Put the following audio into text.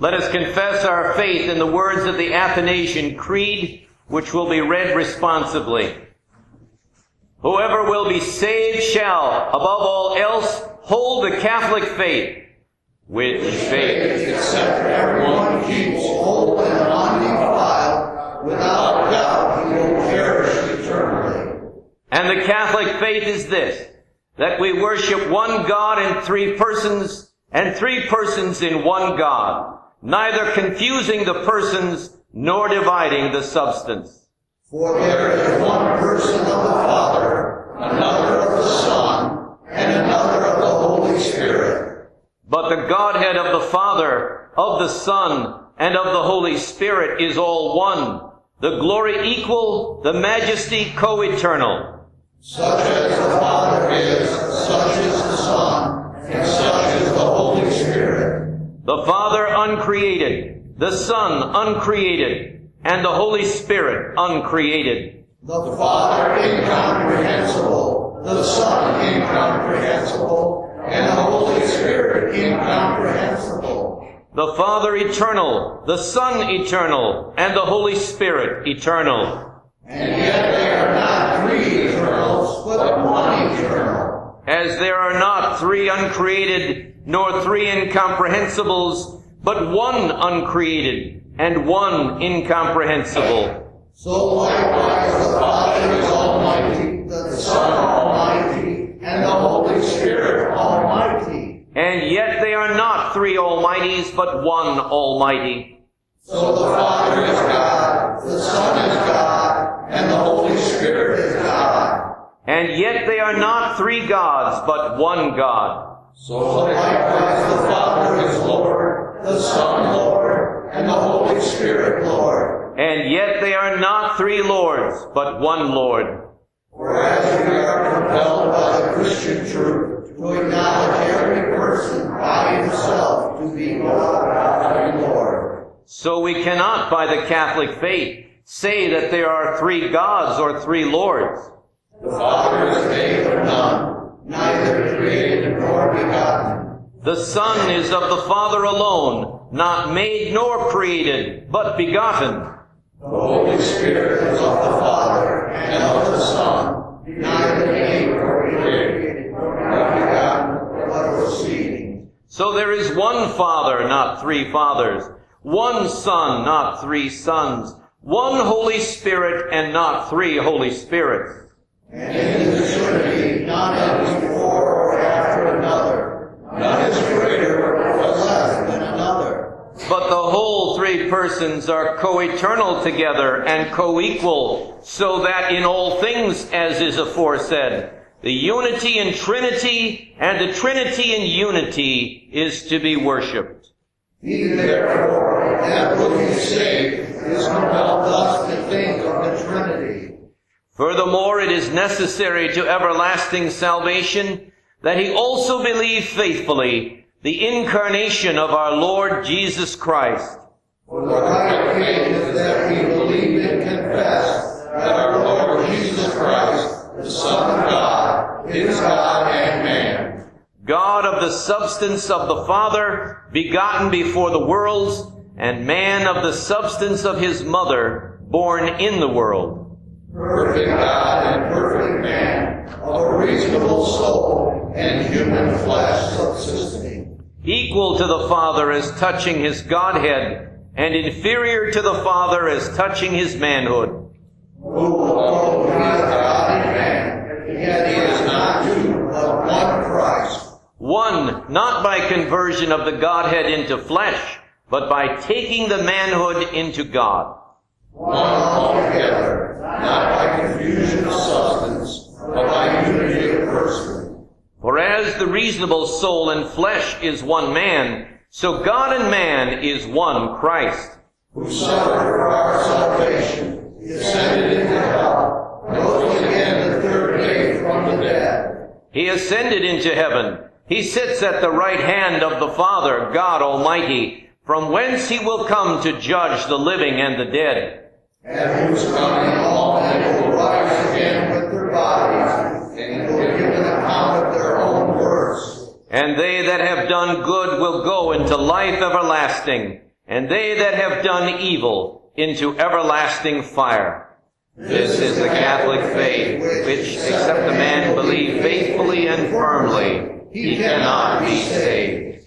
Let us confess our faith in the words of the Athanasian Creed, which will be read responsibly. Whoever will be saved shall, above all else, hold the Catholic faith, which faith, except everyone keeps whole and undefiled, without doubt he will perish eternally. and the Catholic faith is this, that we worship one God in three persons, and three persons in one God, neither confusing the persons nor dividing the substance. For there is one person of the Father, another of the Son, and another of the Holy Spirit. But the Godhead of the Father, of the Son, and of the Holy Spirit is all one, the glory equal, the majesty co-eternal. Such the Son uncreated, and the Holy Spirit uncreated. The Father incomprehensible, the Son incomprehensible, and the Holy Spirit incomprehensible. The Father eternal, the Son eternal, and the Holy Spirit eternal. And yet they are not three eternals, but one eternal. As there are not three uncreated, nor three incomprehensibles, but one uncreated, and one incomprehensible. So likewise the Father is almighty, the Son almighty, and the Holy Spirit almighty. And yet they are not three almighties, but one almighty. So the Father is God, the Son is God, and the Holy Spirit is God. And yet they are not three gods, but one God. So likewise the Father is Lord, the Son Lord, and the Holy Spirit Lord. And yet they are not three lords, but one Lord. Whereas we are compelled by the Christian truth to acknowledge every person by himself to be God and Lord. So we cannot, by the Catholic faith, say that there are three gods or three lords. The Father is made of none, neither created nor begotten. The Son is of the Father alone, not made nor created, but begotten. The Holy Spirit is of the Father and of the Son, neither made nor created nor begotten, but proceeding. So there is one Father, not three fathers, one Son, not three sons, one Holy Spirit, and not three Holy Spirits. And in the Trinity, none is before But the whole three persons are co-eternal together and co-equal, so that in all things, as is aforesaid, the unity in Trinity and the Trinity in unity is to be worshipped. He therefore, that will be saved, is compelled thus to think of the Trinity. Furthermore, it is necessary to everlasting salvation that he also believe faithfully the incarnation of our Lord Jesus Christ. For the right faith is that we believe and confess that our Lord Jesus Christ, the Son of God, is God and man. God of the substance of the Father, begotten before the worlds, and man of the substance of his mother, born in the world. Perfect God and perfect man, of a reasonable soul and human flesh subsisting. Equal to the Father as touching his Godhead, and inferior to the Father as touching his manhood. Who although he is God and man, yet he is not two, but one Christ. One, not by conversion of the Godhead into flesh, but by taking the manhood into God. One altogether, not by confusion of substance, but by unity of person. For as the reasonable soul and flesh is one man, so God and man is one Christ. who suffered for our salvation, he ascended into hell, rose again the third day from the dead. He ascended into heaven. He sits at the right hand of the Father, God Almighty, from whence he will come to judge the living and the dead. And whose coming all men will rise again And they that have done good will go into life everlasting, and they that have done evil into everlasting fire. This is the Catholic faith, which, except a man believe faithfully and firmly, he cannot be saved.